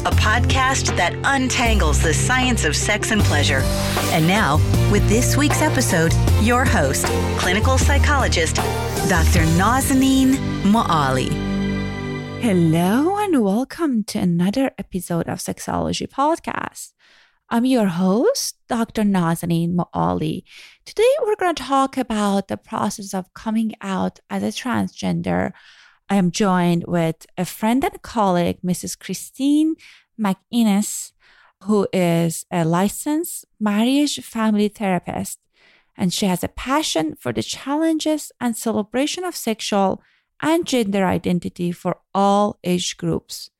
a podcast that untangles the science of sex and pleasure. And now, with this week's episode, your host, clinical psychologist, Dr. Nazanin Moali. Hello, and welcome to another episode of Sexology Podcast. I'm your host, Dr. Nazanin Moali. Today, we're going to talk about the process of coming out as a transgender I am joined with a friend and colleague, Mrs. Christine McInnes, who is a licensed marriage family therapist, and she has a passion for the challenges and celebration of sexual and gender identity for all age groups.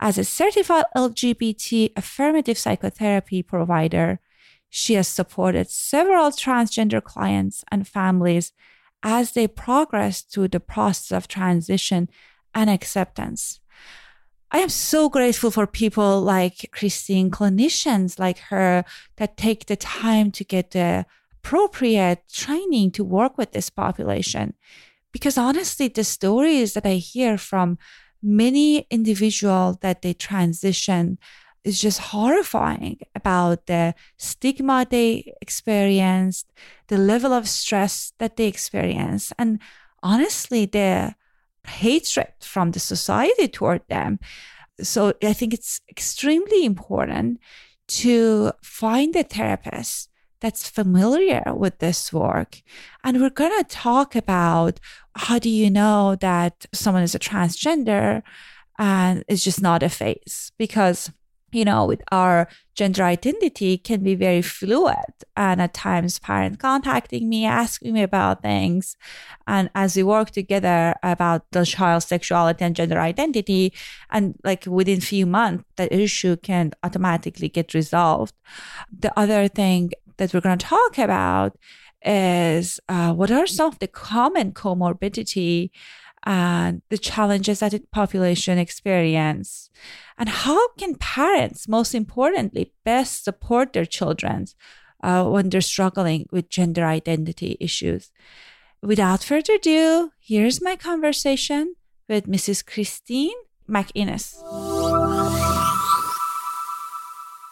As a certified LGBT affirmative psychotherapy provider, she has supported several transgender clients and families as they progress through the process of transition and acceptance. I am so grateful for people like Christine, clinicians like her that take the time to get the appropriate training to work with this population. Because honestly, the stories that I hear from many individuals that they transition is just horrifying about the stigma they experienced, the level of stress that they experienced, and honestly, the hatred from the society toward them. So I think it's extremely important to find a therapist that's familiar with this work. And we're going to talk about how do you know that someone is a transgender and it's just not a phase because you know, with our gender identity can be very fluid. And at times, parents contacting me, asking me about things. And as we work together about the child's sexuality and gender identity, and like within few months, that issue can automatically get resolved. The other thing that we're going to talk about is uh, what are some of the common comorbidity and the challenges that the population experience. And how can parents most importantly best support their children uh, when they're struggling with gender identity issues? Without further ado here's my conversation with mrs christine mcinnes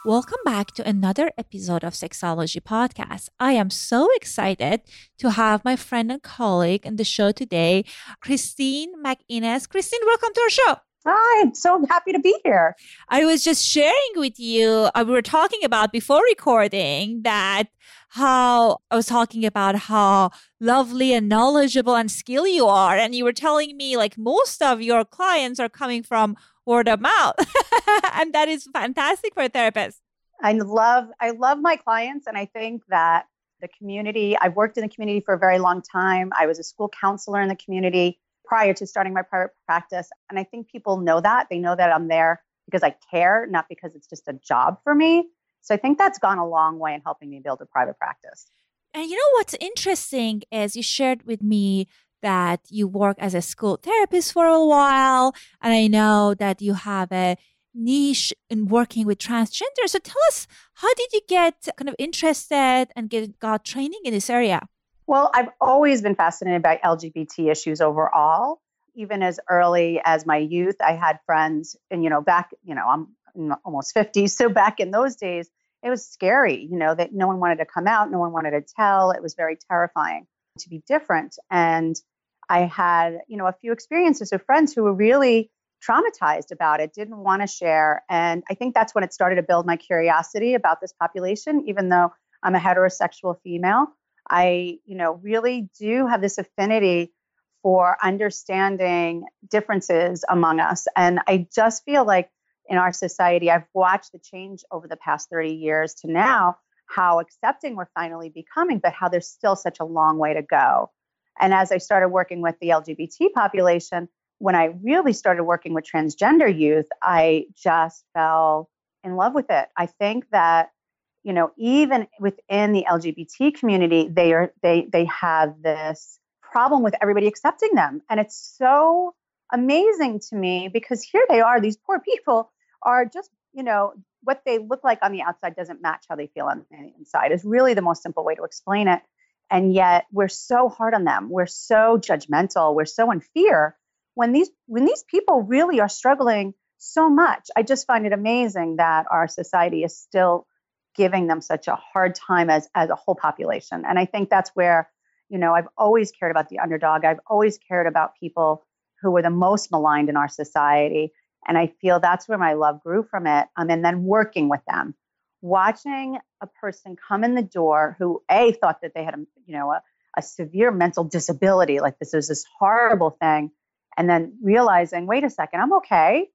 Welcome back to another episode of Sexology Podcast. I am so excited to have my friend and colleague in the show today, Christine McInnes. Christine, welcome to our show. Hi, I'm so happy to be here. I was just sharing with you, uh, we were talking about before recording that how I was talking about how lovely and knowledgeable and skilled you are. And you were telling me like most of your clients are coming from word of mouth. and that is fantastic for a therapist. I love I love my clients and I think that the community, I've worked in the community for a very long time. I was a school counselor in the community. prior to starting my private practice. And I think people know that. They know that I'm there because I care, not because it's just a job for me. So I think that's gone a long way in helping me build a private practice. And you know what's interesting is you shared with me that you work as a school therapist for a while, and I know that you have a niche in working with transgender. So tell us, how did you get kind of interested and get got training in this area? Well, I've always been fascinated by LGBT issues overall. Even as early as my youth, I had friends, and you know, back, you know, I'm almost 50. So back in those days, it was scary, you know, that no one wanted to come out, no one wanted to tell. It was very terrifying to be different. And I had, you know, a few experiences with friends who were really traumatized about it, didn't want to share. And I think that's when it started to build my curiosity about this population, even though I'm a heterosexual female. I, you know, really do have this affinity for understanding differences among us. And I just feel like in our society, I've watched the change over the past 30 years to now, how accepting we're finally becoming, but how there's still such a long way to go. And as I started working with the LGBT population, when I really started working with transgender youth, I just fell in love with it. I think that you know even within the lgbt community they are they they have this problem with everybody accepting them and it's so amazing to me because here they are these poor people are just you know what they look like on the outside doesn't match how they feel on the inside is really the most simple way to explain it and yet we're so hard on them we're so judgmental we're so in fear when these when these people really are struggling so much i just find it amazing that our society is still giving them such a hard time as as a whole population. And I think that's where, you know, I've always cared about the underdog. I've always cared about people who were the most maligned in our society. And I feel that's where my love grew from it. Um, and then working with them, watching a person come in the door who a thought that they had a you know a, a severe mental disability, like this was this horrible thing, and then realizing, wait a second, I'm okay.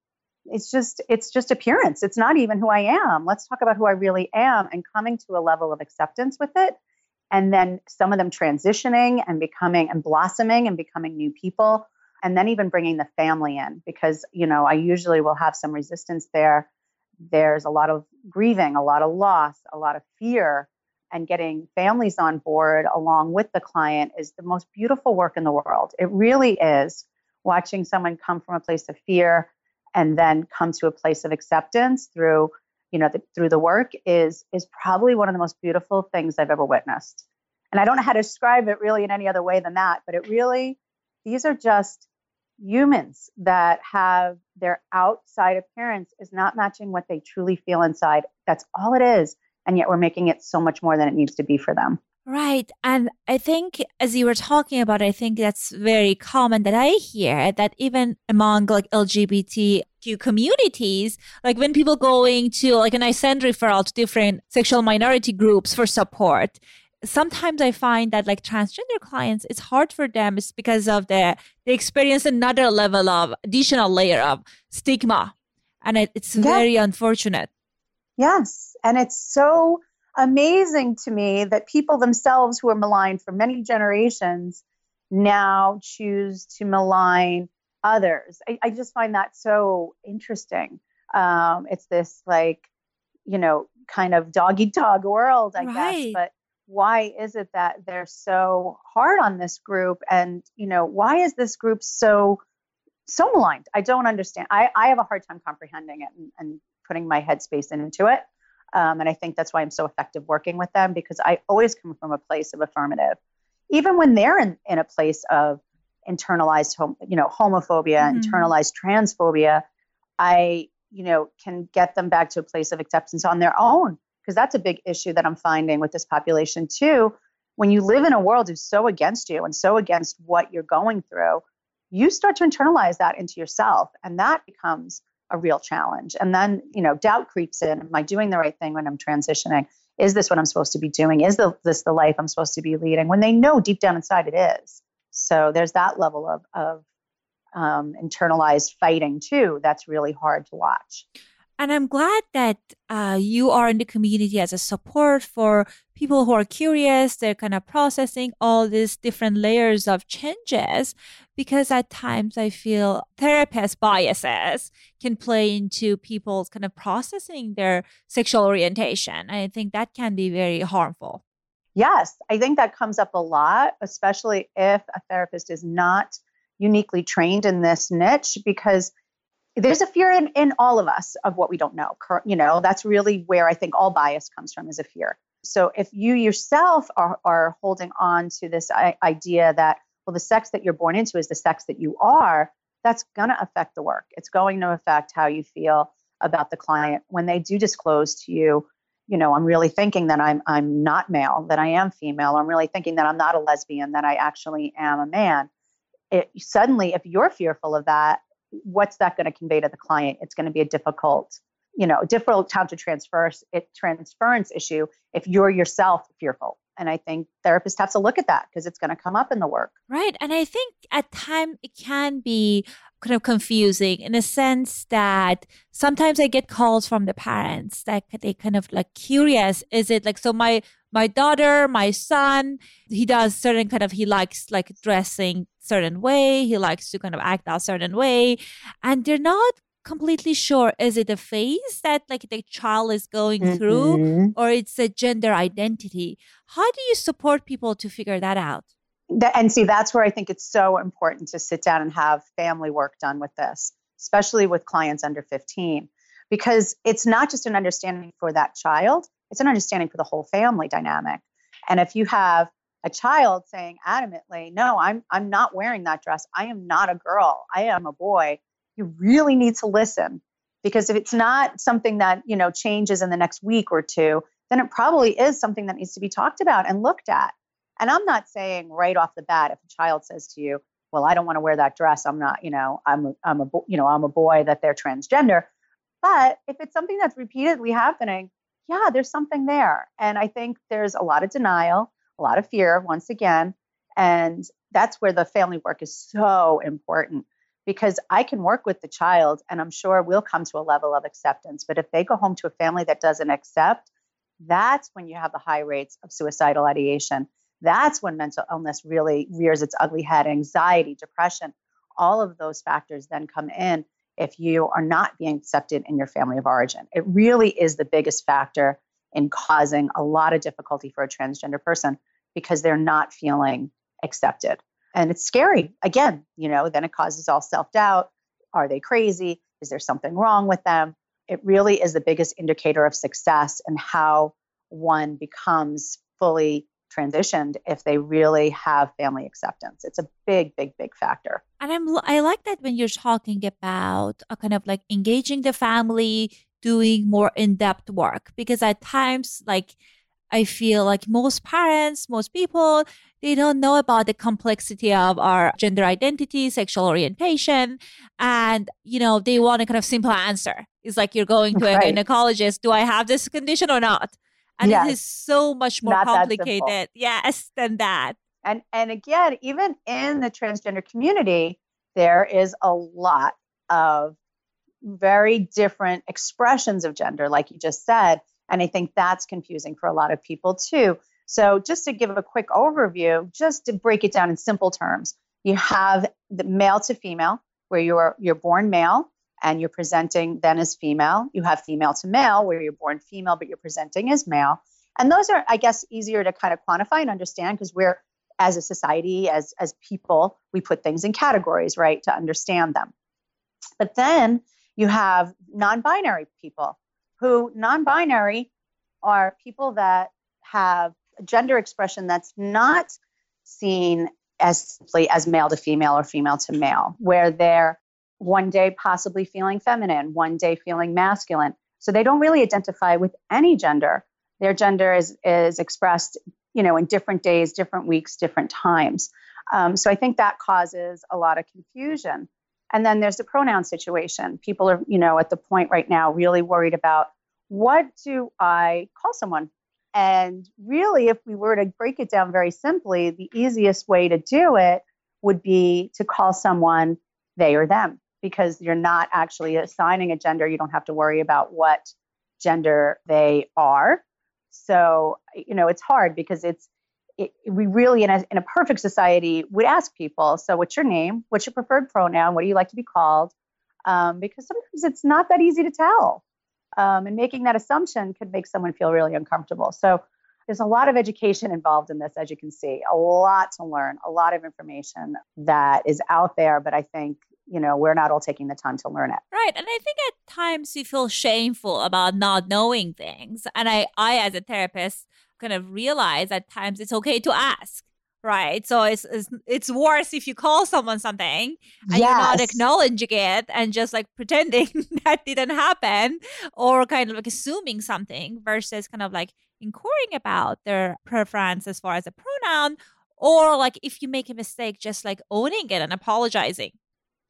It's just it's just appearance. It's not even who i am. Let's talk about who i really am and coming to a level of acceptance with it and then some of them transitioning and becoming and blossoming and becoming new people and then even bringing the family in because you know i usually will have some resistance there. There's a lot of grieving a lot of loss a lot of fear and getting families on board along with the client is the most beautiful work in the world. It really is watching someone come from a place of fear and then come to a place of acceptance through you know the, through the work is is probably one of the most beautiful things i've ever witnessed. And i don't know how to describe it really in any other way than that but it really these are just humans that have their outside appearance is not matching what they truly feel inside. That's all it is. And yet we're making it so much more than it needs to be for them. Right. And I think as you were talking about, I think that's very common that I hear that even among like LGBTQ communities, like when people going to like, and I send referral to different sexual minority groups for support, sometimes I find that like transgender clients, it's hard for them. It's because of the, they experience another level of additional layer of stigma. And it, it's very unfortunate. Yes. And it's so, amazing to me that people themselves who are maligned for many generations now choose to malign others. I, I just find that so interesting. Um, it's this like, you know, kind of dog eat dog world, I right. guess. But why is it that they're so hard on this group? And, you know, why is this group so so maligned? I don't understand. I, I have a hard time comprehending it and, and putting my headspace into it. Um, and I think that's why I'm so effective working with them because I always come from a place of affirmative, even when they're in, in a place of internalized, hom- you know, homophobia, mm-hmm. internalized transphobia. I, you know, can get them back to a place of acceptance on their own because that's a big issue that I'm finding with this population too. When you live in a world who's so against you and so against what you're going through, you start to internalize that into yourself, and that becomes a real challenge. And then, you know, doubt creeps in. Am I doing the right thing when I'm transitioning? Is this what I'm supposed to be doing? Is the, this the life I'm supposed to be leading? When they know deep down inside it is. So there's that level of, of um, internalized fighting too. That's really hard to watch. And I'm glad that uh, you are in the community as a support for people who are curious. They're kind of processing all these different layers of changes because at times I feel therapist biases can play into people's kind of processing their sexual orientation. I think that can be very harmful. Yes, I think that comes up a lot, especially if a therapist is not uniquely trained in this niche because there's a fear in, in all of us of what we don't know. You know, that's really where I think all bias comes from is a fear. So if you yourself are, are holding on to this idea that, well, the sex that you're born into is the sex that you are, that's going to affect the work. It's going to affect how you feel about the client when they do disclose to you, you know, I'm really thinking that I'm I'm not male, that I am female. I'm really thinking that I'm not a lesbian, that I actually am a man. It suddenly, if you're fearful of that, what's that going to convey to the client? It's going to be a difficult, you know, difficult time to transfer it transference issue if you're yourself fearful. And I think therapists have to look at that because it's going to come up in the work. Right. And I think at time it can be kind of confusing in a sense that sometimes I get calls from the parents that they kind of like curious. Is it like so my my daughter, my son, he does certain kind of he likes like dressing certain way, he likes to kind of act a certain way, and they're not completely sure is it a phase that like the child is going mm-hmm. through or it's a gender identity? How do you support people to figure that out? And see that's where i think it's so important to sit down and have family work done with this especially with clients under 15 because it's not just an understanding for that child it's an understanding for the whole family dynamic. And if you have a child saying adamantly no i'm i'm not wearing that dress. I am not a girl. I am a boy you really need to listen. Because if it's not something that you know changes in the next week or two then it probably is something that needs to be talked about and looked at. And i'm not saying right off the bat if a child says to you well i don't want to wear that dress. I'm not you know i'm a, i'm a you know i'm a boy that they're transgender. But if it's something that's repeatedly happening yeah there's something there. And i think there's a lot of denial a lot of fear once again. And that's where the family work is so important because I can work with the child and I'm sure we'll come to a level of acceptance. But if they go home to a family that doesn't accept, that's when you have the high rates of suicidal ideation. That's when mental illness really rears its ugly head anxiety, depression, all of those factors then come in if you are not being accepted in your family of origin. It really is the biggest factor in causing a lot of difficulty for a transgender person because they're not feeling accepted. And it's scary. Again, you know, then it causes all self doubt. Are they crazy? Is there something wrong with them? It really is the biggest indicator of success and how one becomes fully transitioned if they really have family acceptance. It's a big, big, big factor. And I'm I like that when you're talking about a kind of like engaging the family, doing more in-depth work because at times like I feel like most parents, most people, they don't know about the complexity of our gender identity, sexual orientation. And, you know, they want a kind of simple answer. It's like you're going to a right. gynecologist. Do I have this condition or not? And yes. it is so much more not complicated. Yes, than that. And and again, even in the transgender community, there is a lot of very different expressions of gender, like you just said. And I think that's confusing for a lot of people too. So, just to give a quick overview, just to break it down in simple terms, you have the male to female, where you're you're born male and you're presenting then as female. You have female to male, where you're born female but you're presenting as male. And those are, I guess, easier to kind of quantify and understand because we're as a society, as as people, we put things in categories, right, to understand them. But then you have non-binary people who non binary are people that have gender expression that's not seen as simply as male to female or female to male, where they're one day possibly feeling feminine, one day feeling masculine. So they don't really identify with any gender. Their gender is, is expressed, you know, in different days, different weeks, different times. Um, so I think that causes a lot of confusion. And then there's the pronoun situation. People are, you know, at the point right now really worried about what do I call someone? And really, if we were to break it down very simply, the easiest way to do it would be to call someone they or them, because you're not actually assigning a gender. You don't have to worry about what gender they are. So, you know, it's hard because it's, it, we really, in a, in a perfect society, would ask people, so what's your name? What's your preferred pronoun? What do you like to be called? Um, because sometimes it's not that easy to tell. Um, and making that assumption could make someone feel really uncomfortable. So, there's a lot of education involved in this, as you can see, a lot to learn, a lot of information that is out there. But I think, you know, we're not all taking the time to learn it. Right. And I think at times you feel shameful about not knowing things. And I, I as a therapist, kind of realize at times it's okay to ask right? So it's, it's it's worse if you call someone something and yes. you're not acknowledging it and just like pretending that didn't happen or kind of like assuming something versus kind of like inquiring about their preference as far as a pronoun or like if you make a mistake just like owning it and apologizing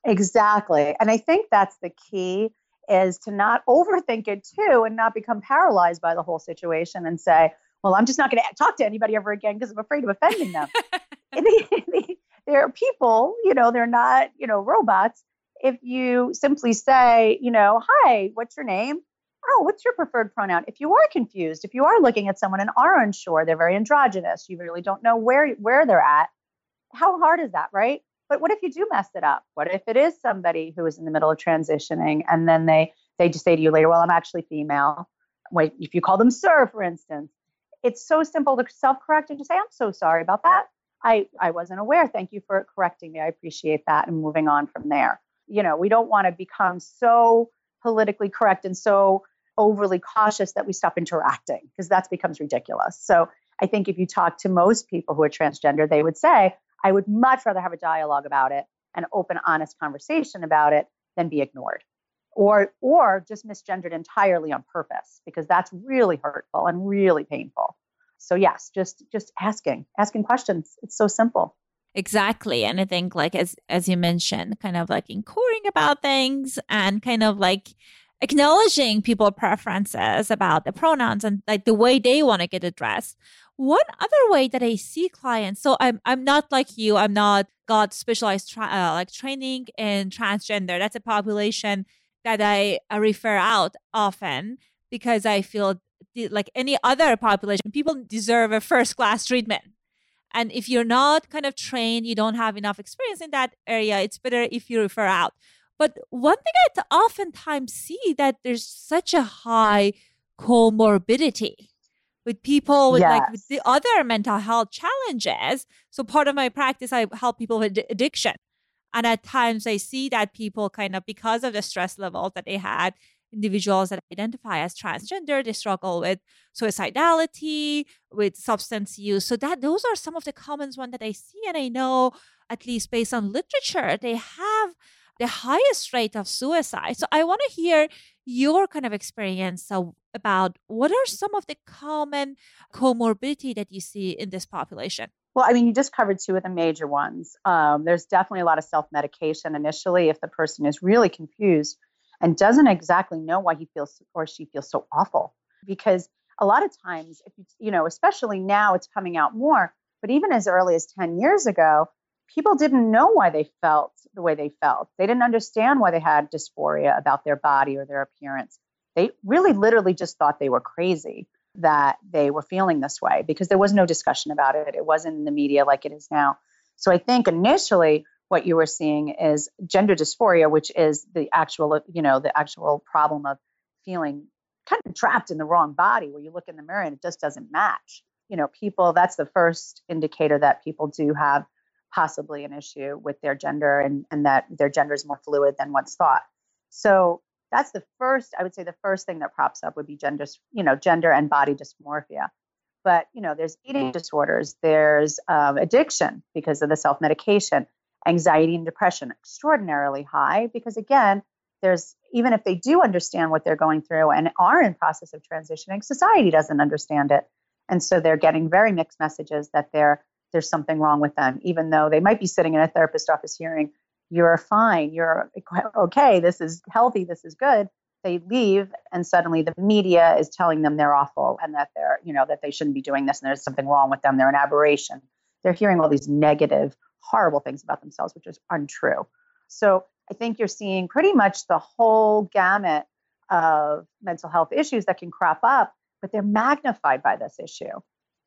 exactly and i think that's the key is to not overthink it too and not become paralyzed by the whole situation and say well i'm just not going to talk to anybody ever again because i'm afraid of offending them they're people you know they're not you know robots if you simply say you know hi what's your name oh, what's your preferred pronoun? If you are confused, if you are looking at someone and are unsure, they're very androgynous, you really don't know where where they're at. How hard is that, right? But what if you do mess it up? What if it is somebody who is in the middle of transitioning and then they they just say to you later, well, I'm actually female. Wait, if you call them sir, for instance, it's so simple to self-correct and just say, I'm so sorry about that. I, I wasn't aware. Thank you for correcting me. I appreciate that and moving on from there. You know, we don't want to become so politically correct and so overly cautious that we stop interacting because that becomes ridiculous. So I think if you talk to most people who are transgender, they would say, I would much rather have a dialogue about it, an open, honest conversation about it than be ignored. Or, or just misgendered entirely on purpose because that's really hurtful and really painful. So yes just just asking asking questions. It's so simple. Exactly. And i think like as as you mentioned kind of like inquiring about things and kind of like acknowledging people preferences about the pronouns and like the way they want to get addressed. One other way that i see clients so i'm i'm not like you i'm not got specialized tra- uh, like training in transgender. That's a population that i uh, refer out often because i feel like any other population people deserve a first class treatment and if you're not kind of trained you don't have enough experience in that area it's better if you refer out but one thing I oftentimes see that there's such a high comorbidity with people with yes. like with the other mental health challenges. So part of my practice, I help people with addiction. And at times I see that people kind of because of the stress levels that they had, individuals that identify as transgender, they struggle with suicidality, with substance use. So that those are some of the common ones that I see. And I know at least based on literature, they have the highest rate of suicide. So I want to hear your kind of experience about what are some of the common comorbidity that you see in this population. Well, I mean, you just covered two of the major ones. Um, there's definitely a lot of self medication initially if the person is really confused and doesn't exactly know why he feels or she feels so awful. Because a lot of times, if you, you know, especially now it's coming out more, but even as early as 10 years ago, people didn't know why they felt the way they felt. They didn't understand why they had dysphoria about their body or their appearance. They really literally just thought they were crazy that they were feeling this way because there was no discussion about it. It wasn't in the media like it is now. So I think initially what you were seeing is gender dysphoria, which is the actual, you know, the actual problem of feeling kind of trapped in the wrong body where you look in the mirror and it just doesn't match. You know, people, that's the first indicator that people do have possibly an issue with their gender and, and that their gender is more fluid than once thought. So that's the first, I would say the first thing that props up would be gender, you know, gender and body dysmorphia. But, you know, there's eating disorders, there's um, addiction because of the self medication, anxiety and depression, extraordinarily high because, again, there's even if they do understand what they're going through and are in process of transitioning, society doesn't understand it. And so they're getting very mixed messages that they're there's something wrong with them, even though they might be sitting in a therapist office hearing, you're fine, you're okay, this is healthy, this is good. They leave and suddenly the media is telling them they're awful and that they're, you know, that they shouldn't be doing this and there's something wrong with them. They're an aberration. They're hearing all these negative, horrible things about themselves, which is untrue. So I think you're seeing pretty much the whole gamut of mental health issues that can crop up, but they're magnified by this issue.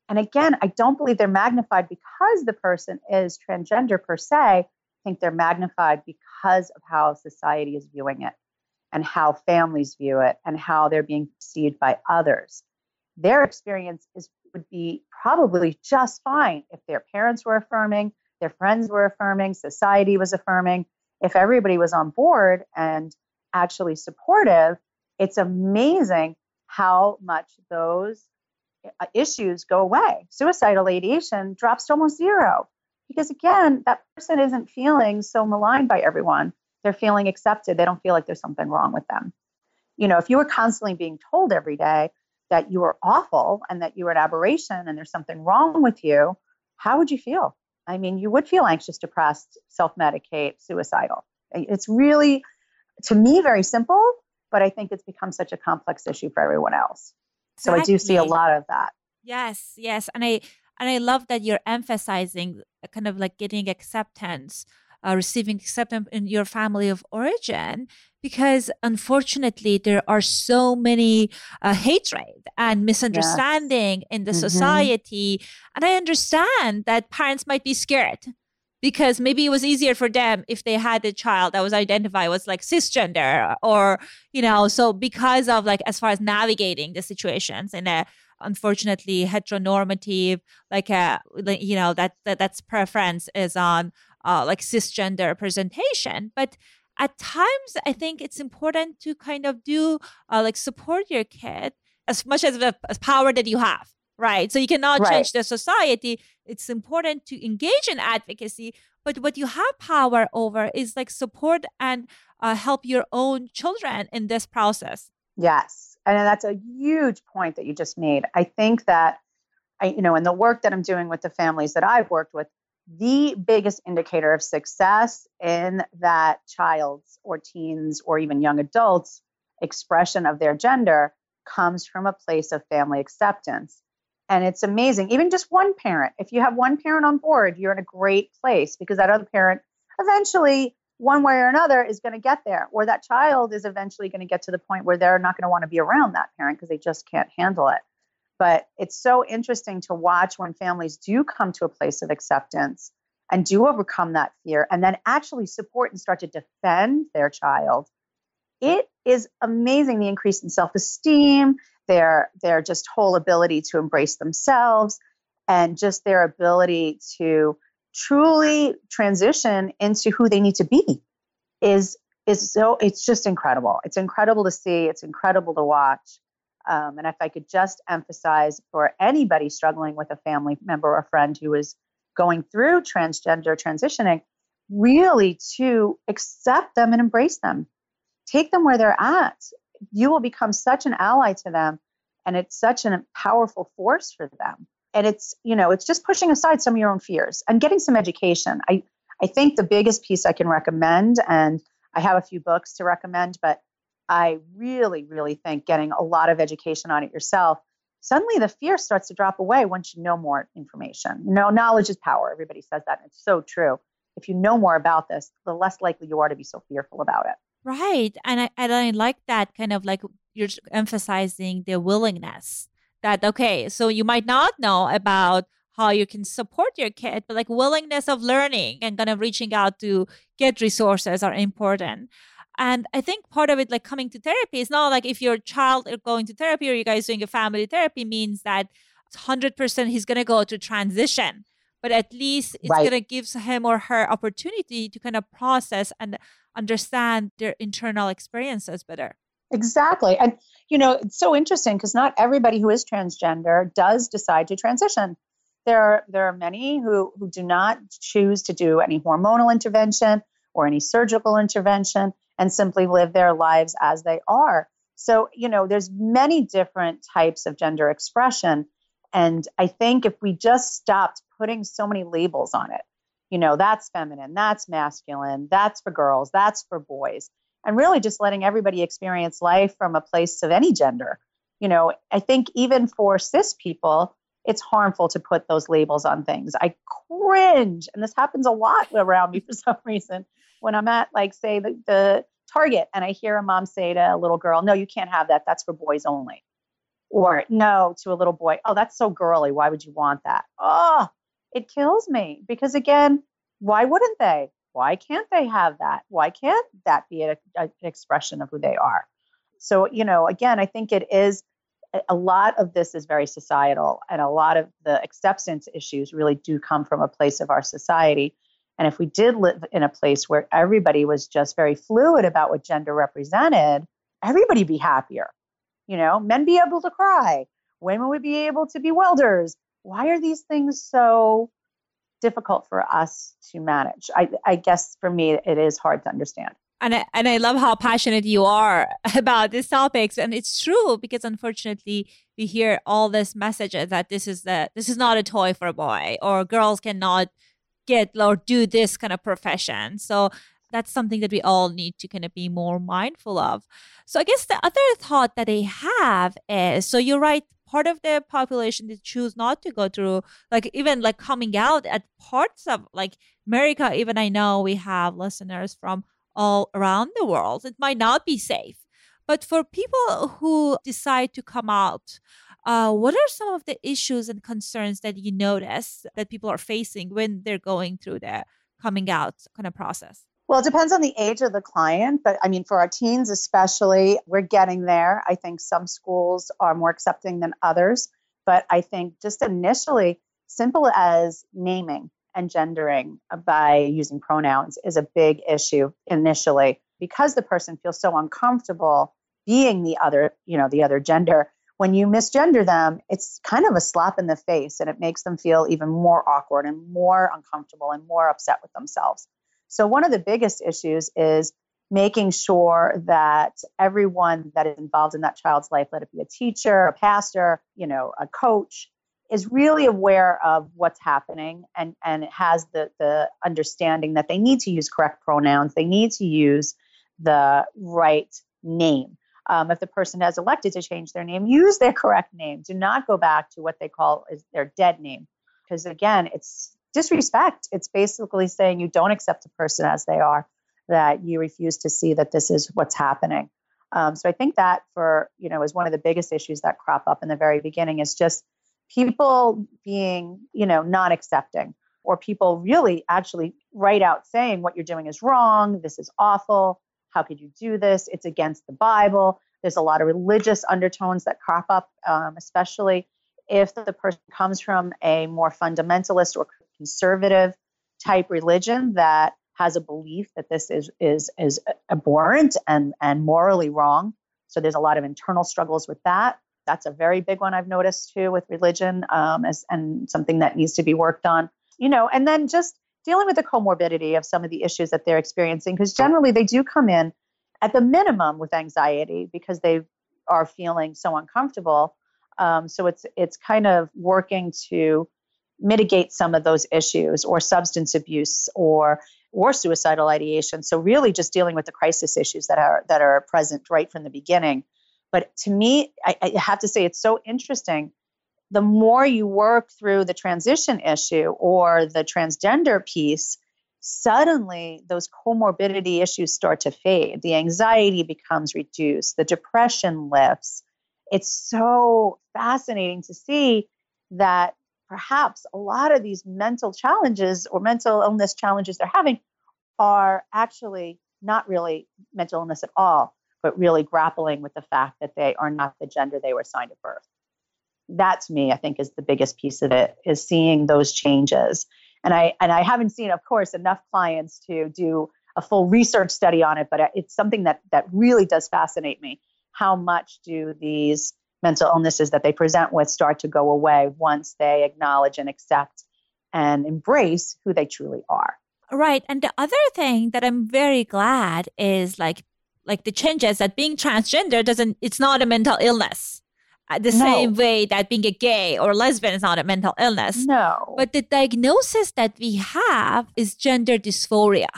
And again, I don't believe they're magnified because the person is transgender per se. Think they're magnified because of how society is viewing it and how families view it and how they're being perceived by others. Their experience is would be probably just fine if their parents were affirming, their friends were affirming, society was affirming. If everybody was on board and actually supportive, it's amazing how much those uh, issues go away. Suicidal ideation drops to almost zero because, again, that person isn't feeling so maligned by everyone. They're feeling accepted. They don't feel like there's something wrong with them. You know, if you were constantly being told every day that you were awful and that you were an aberration and there's something wrong with you, how would you feel? I mean, you would feel anxious, depressed, self medicate, suicidal. It's really, to me, very simple, but I think it's become such a complex issue for everyone else. So I do see a lot of that. Yes, yes, and I and I love that you're emphasizing kind of like getting acceptance, uh, receiving acceptance in your family of origin, because unfortunately there are so many uh, hatred and misunderstanding yes. in the mm-hmm. society, and I understand that parents might be scared because maybe it was easier for them if they had a child that was identified as like cisgender or you know so because of like as far as navigating the situations in a unfortunately heteronormative like a you know that, that that's preference is on uh, like cisgender representation but at times i think it's important to kind of do uh, like support your kid as much as the as power that you have right? So you cannot right. change the society. It's important to engage in advocacy, but what you have power over is like support and uh, help your own children in this process. Yes, and that's a huge point that you just made. I think that I, you know, in the work that I'm doing with the families that I've worked with, the biggest indicator of success in that child's or teens or even young adults expression of their gender comes from a place of family acceptance. And it's amazing. Even just one parent, if you have one parent on board, you're in a great place because that other parent eventually, one way or another, is going to get there. Or that child is eventually going to get to the point where they're not going to want to be around that parent because they just can't handle it. But it's so interesting to watch when families do come to a place of acceptance and do overcome that fear and then actually support and start to defend their child. It is amazing the increase in self esteem, their their just whole ability to embrace themselves and just their ability to truly transition into who they need to be is is so it's just incredible. It's incredible to see. It's incredible to watch. Um, and if i could just emphasize for anybody struggling with a family member or friend who is going through transgender transitioning really to accept them and embrace them. Take them where they're at. You will become such an ally to them and it's such a powerful force for them and it's you know it's just pushing aside some of your own fears and getting some education. I i think the biggest piece i can recommend and i have a few books to recommend but i really really think getting a lot of education on it yourself suddenly the fear starts to drop away once you know more information. You know knowledge is power. Everybody says that and it's so true. If you know more about this the less likely you are to be so fearful about it. Right. And I, and I like that kind of like you're emphasizing the willingness that, okay, so you might not know about how you can support your kid, but like willingness of learning and kind of reaching out to get resources are important. And I think part of it, like coming to therapy, is not like if your child is going to therapy or you guys doing a family therapy means that 100% he's going to go to transition but at least it's right. going to give him or her opportunity to kind of process and understand their internal experiences better. Exactly. And, you know, it's so interesting because not everybody who is transgender does decide to transition. There are, there are many who, who do not choose to do any hormonal intervention or any surgical intervention and simply live their lives as they are. So, you know, there's many different types of gender expression. And I think if we just stopped putting so many labels on it, you know, that's feminine, that's masculine, that's for girls, that's for boys, and really just letting everybody experience life from a place of any gender. You know, I think even for cis people, it's harmful to put those labels on things. I cringe, and this happens a lot around me for some reason. When I'm at, like, say, the, the Target, and I hear a mom say to a little girl, No, you can't have that. That's for boys only. Or no to a little boy, Oh, that's so girly. Why would you want that? Oh, it kills me because, again, why wouldn't they? Why can't they have that? Why can't that be a, a, an expression of who they are? So, you know, again, I think it is a lot of this is very societal, and a lot of the acceptance issues really do come from a place of our society. And if we did live in a place where everybody was just very fluid about what gender represented, everybody be happier. You know, men be able to cry, women would be able to be welders. Why are these things so difficult for us to manage? I, I guess for me, it is hard to understand. And I, and I love how passionate you are about these topics. And it's true because unfortunately we hear all this message that this is the this is not a toy for a boy or girls cannot get or do this kind of profession. So that's something that we all need to kind of be more mindful of. So i guess the other thought that they have is so you're right part of the population that choose not to go through like even like coming out at parts of like america even i know we have listeners from all around the world. It might not be safe. But for people who decide to come out, uh, what are some of the issues and concerns that you notice that people are facing when they're going through the coming out kind of process? Well, it depends on the age of the client, but I mean, for our teens especially, we're getting there. I think some schools are more accepting than others, but I think just initially, simple as naming and gendering by using pronouns is a big issue initially because the person feels so uncomfortable being the other, you know, the other gender. When you misgender them, it's kind of a slap in the face and it makes them feel even more awkward and more uncomfortable and more upset with themselves. So, one of the biggest issues is making sure that everyone that is involved in that child's life, let it be a teacher, a pastor, you know, a coach, is really aware of what's happening and and has the the understanding that they need to use correct pronouns. They need to use the right name. Um, if the person has elected to change their name use their correct name. Do not go back to what they call is their dead name. Because again it's disrespect it's basically saying you don't accept a person as they are that you refuse to see that this is what's happening um, so i think that for you know is one of the biggest issues that crop up in the very beginning is just people being, you know, not accepting or people really actually right out saying what you're doing is wrong, this is awful, how could you do this? It's against the Bible. There's a lot of religious undertones that crop up, um, especially if the person comes from a more fundamentalist or conservative type religion that has a belief that this is is is abhorrent and and morally wrong. So there's a lot of internal struggles with that that's a very big one I've noticed too with religion um, as, and something that needs to be worked on. You know, and then just dealing with the comorbidity of some of the issues that they're experiencing, because generally they do come in at the minimum with anxiety because they are feeling so uncomfortable. Um, so it's it's kind of working to mitigate some of those issues or substance abuse or or suicidal ideation. So really just dealing with the crisis issues that are that are present right from the beginning but to me, I, I have to say it's so interesting. The more you work through the transition issue or the transgender piece, suddenly those comorbidity issues start to fade. The anxiety becomes reduced, the depression lifts. It's so fascinating to see that perhaps a lot of these mental challenges or mental illness challenges they're having are actually not really mental illness at all but really grappling with the fact that they are not the gender they were assigned at birth. That to me, I think, is the biggest piece of it, is seeing those changes. And I and I haven't seen, of course, enough clients to do a full research study on it, but uh, it's something that that really does fascinate me. How much do these mental illnesses that they present with start to go away once they acknowledge and accept and embrace who they truly are? Right. And the other thing that I'm very glad is like like the changes that being transgender doesn't it's not a mental illness uh, the no. same way that being a gay or lesbian is not a mental illness no but the diagnosis that we have is gender dysphoria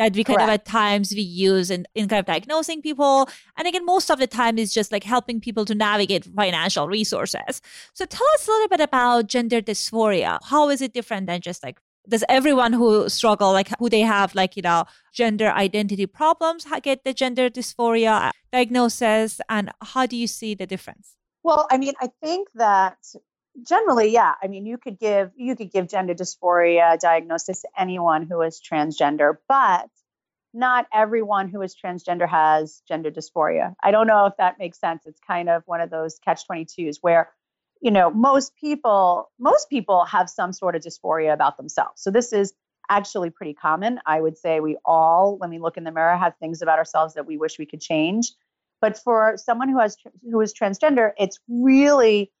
that we kind Correct. of at times we use in, in kind of diagnosing people. And again, most of the time is just like helping people to navigate financial resources. So tell us a little bit about gender dysphoria. How is it different than just like does everyone who struggle like who they have like you know gender identity problems get the gender dysphoria diagnosis and how do you see the difference well i mean i think that generally yeah i mean you could give you could give gender dysphoria diagnosis to anyone who is transgender but not everyone who is transgender has gender dysphoria. I don't know if that makes sense. It's kind of one of those catch 22s where you know most people most people have some sort of dysphoria about themselves. So this is actually pretty common. I would say we all when we look in the mirror have things about ourselves that we wish we could change. But for someone who has who is transgender it's really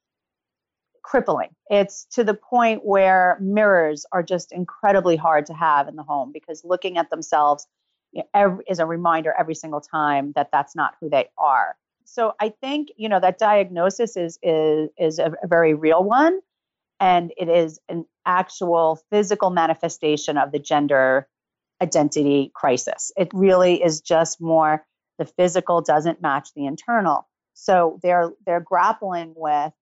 crippling it's to the point where mirrors are just incredibly hard to have in the home because looking at themselves you know, every, is a reminder every single time that that's not who they are so I think you know that diagnosis is is is a, a very real one, and it is an actual physical manifestation of the gender identity crisis. It really is just more the physical doesn't match the internal. So they're they're grappling with,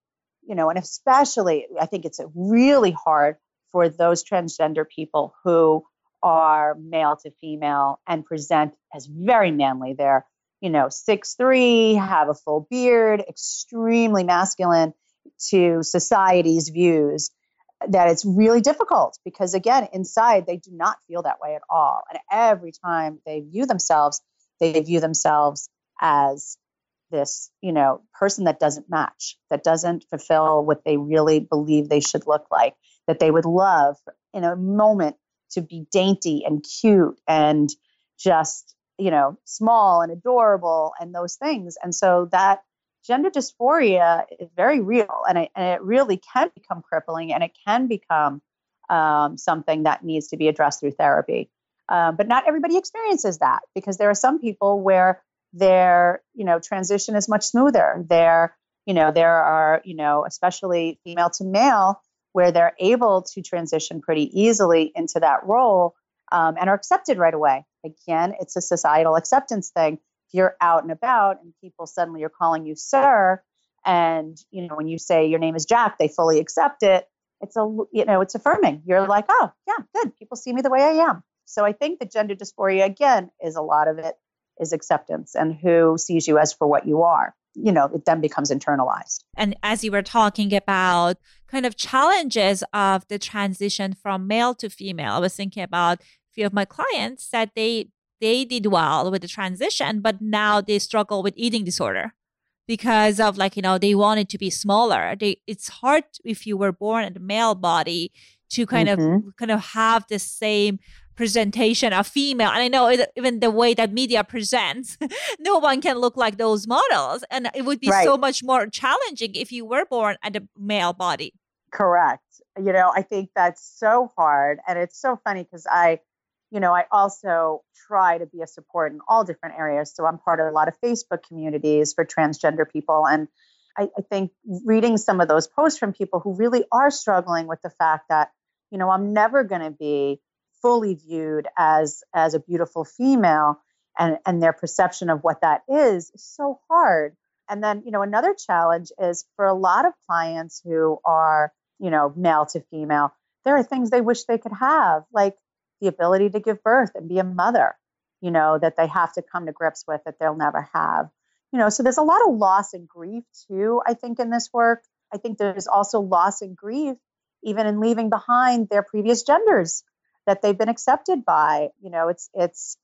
you know, and especially I think it's really hard for those transgender people who are male to female and present as very manly. They're you know, six three, have a full beard, extremely masculine to society's views, that it's really difficult because again, inside they do not feel that way at all. And every time they view themselves, they view themselves as this, you know, person that doesn't match, that doesn't fulfill what they really believe they should look like, that they would love in a moment to be dainty and cute and just you know, small and adorable and those things. And so that gender dysphoria is very real and it, and it really can become crippling and it can become um, something that needs to be addressed through therapy. Uh, but not everybody experiences that because there are some people where their, you know, transition is much smoother. There, you know, there are, you know, especially female to male, where they're able to transition pretty easily into that role um, and are accepted right away. Again, it's a societal acceptance thing. If you're out and about and people suddenly are calling you sir, and you know when you say your name is Jack, they fully accept it. It's a you know it's affirming. You're like, oh yeah, good. People see me the way I am. So I think the gender dysphoria again is a lot of it is acceptance and who sees you as for what you are you know it then becomes internalized and as you were talking about kind of challenges of the transition from male to female i was thinking about a few of my clients said they they did well with the transition, but now they struggle with eating disorder because of like you know they wanted to be smaller. They it's hard if you were born in a male body to kind mm-hmm. of kind of have the same presentation of female and i know it, even the way that media presents no one can look like those models and it would be right. so much more challenging if you were born at a male body correct you know i think that's so hard and it's so funny because i you know, I also try to be a support in all different areas. So I'm part of a lot of Facebook communities for transgender people. And I, I, think reading some of those posts from people who really are struggling with the fact that, you know, I'm never going to be fully viewed as as a beautiful female and and their perception of what that is is so hard. And then, you know, another challenge is for a lot of clients who are, you know, male to female, there are things they wish they could have, like the ability to give birth and be a mother, you know, that they have to come to grips with that they'll never have. You know, so there's a lot of loss and grief too, I think, in this work. I think there's also loss and grief even in leaving behind their previous genders that they've been accepted by. You know, it's it's,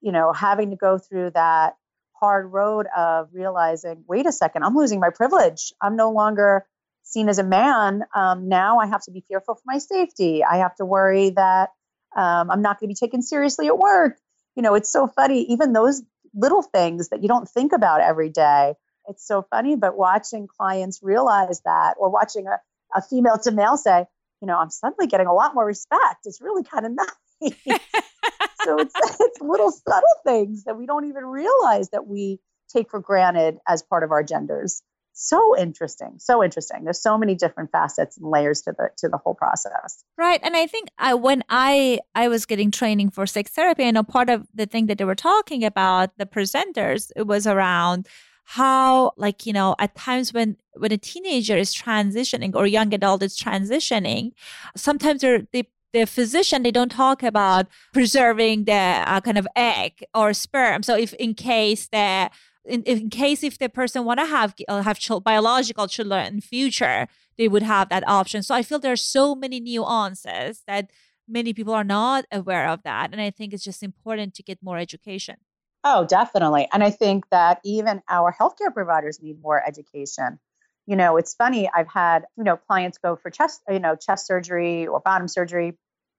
you know, having to go through that hard road of realizing, wait a second, I'm losing my privilege. I'm no longer seen as a man. Um, now I have to be fearful for my safety. I have to worry that um, I'm not going to be taken seriously at work. You know, it's so funny. Even those little things that you don't think about every day. It's so funny, but watching clients realize that, or watching a, a female to male say, you know, I'm suddenly getting a lot more respect. It's really kind of nice. so it's, it's little subtle things that we don't even realize that we take for granted as part of our genders. so interesting so interesting there's so many different facets and layers to the to the whole process right and i think I, when i i was getting training for sex therapy i know part of the thing that they were talking about the presenters it was around how like you know at times when when a teenager is transitioning or young adult is transitioning sometimes they're they the physician they don't talk about preserving the uh, kind of egg or sperm. So if in case the in, in case if the person want to have uh, have biological children in future they would have that option. So i feel there's so many nuances that many people are not aware of that and i think it's just important to get more education oh definitely. And i think that even our healthcare providers need more education. You know it's funny i've had you know clients go for chest you know chest surgery or bottom surgery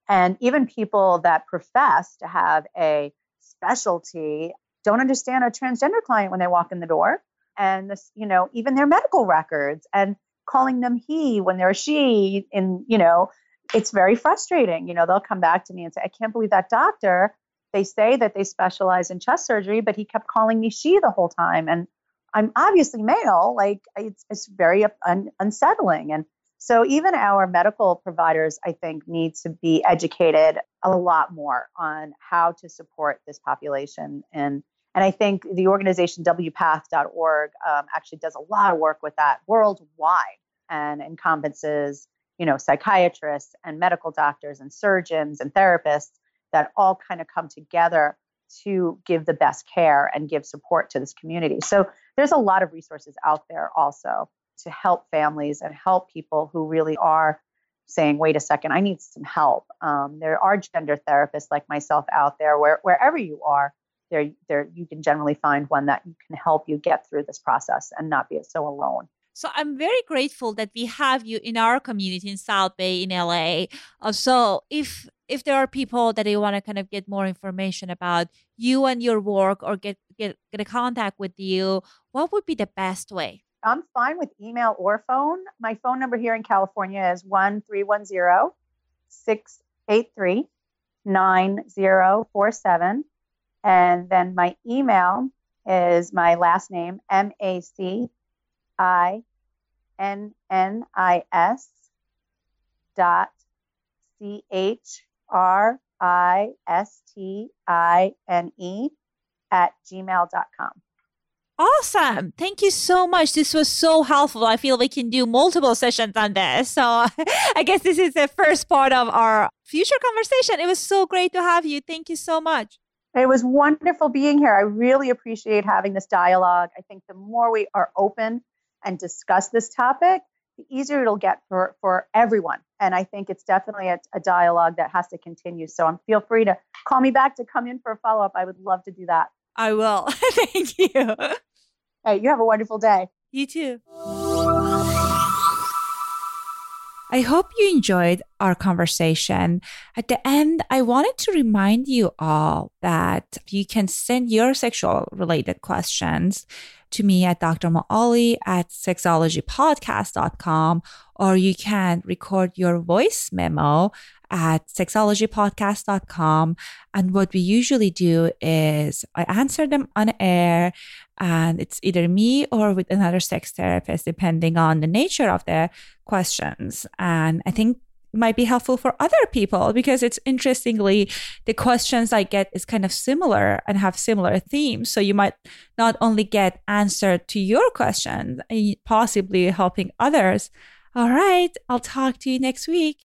and even people that profess to have a specialty don't understand a transgender client when they walk in the door and this you know even their medical records and calling them he when they're she and you know it's very frustrating. You know they'll come back to me and say i can't believe that doctor they say that they specialize in chest surgery but he kept calling me she the whole time. And i'm obviously male like it's, it's very un- unsettling. And so even our medical providers i think need to be educated a lot more on how to support this population. And and I think the organization wpath.org um, actually does a lot of work with that worldwide and encompasses, you know, psychiatrists and medical doctors and surgeons and therapists that all kind of come together to give the best care and give support to this community. So there's a lot of resources out there also to help families and help people who really are saying, wait a second, I need some help. Um, there are gender therapists like myself out there where, wherever you are there there you can generally find one that can help you get through this process and not be so alone so I'm very grateful that we have you in our community in South Bay in LA. Uh, so if if there are people that they want to kind of get more information about you and your work or get get get a contact with you, what would be the best way? I'm fine with email or phone. My phone number here in California is 1310 683 9047. And then my email is my last name, M A C I N N I S dot C H R I S T I N E at gmail.com. Awesome. Thank you so much. This was so helpful. I feel we can do multiple sessions on this. So I guess this is the first part of our future conversation. It was so great to have you. Thank you so much. It was wonderful being here. I really appreciate having this dialogue. I think the more we are open and discuss this topic, the easier it'll get for, for everyone. And I think it's definitely a, a dialogue that has to continue. So um, feel free to call me back to come in for a follow up. I would love to do that. I will. Thank you. Hey, you have a wonderful day. You too. I hope you enjoyed our conversation. At the end, I wanted to remind you all that you can send your sexual related questions to me at Dr. Moali at sexologypodcast.com, or you can record your voice memo at sexologypodcast.com. And what we usually do is I answer them on air, and it's either me or with another sex therapist, depending on the nature of the questions. And I think might be helpful for other people because it's interestingly the questions I get is kind of similar and have similar themes. So you might not only get answer to your question, possibly helping others. All right, I'll talk to you next week.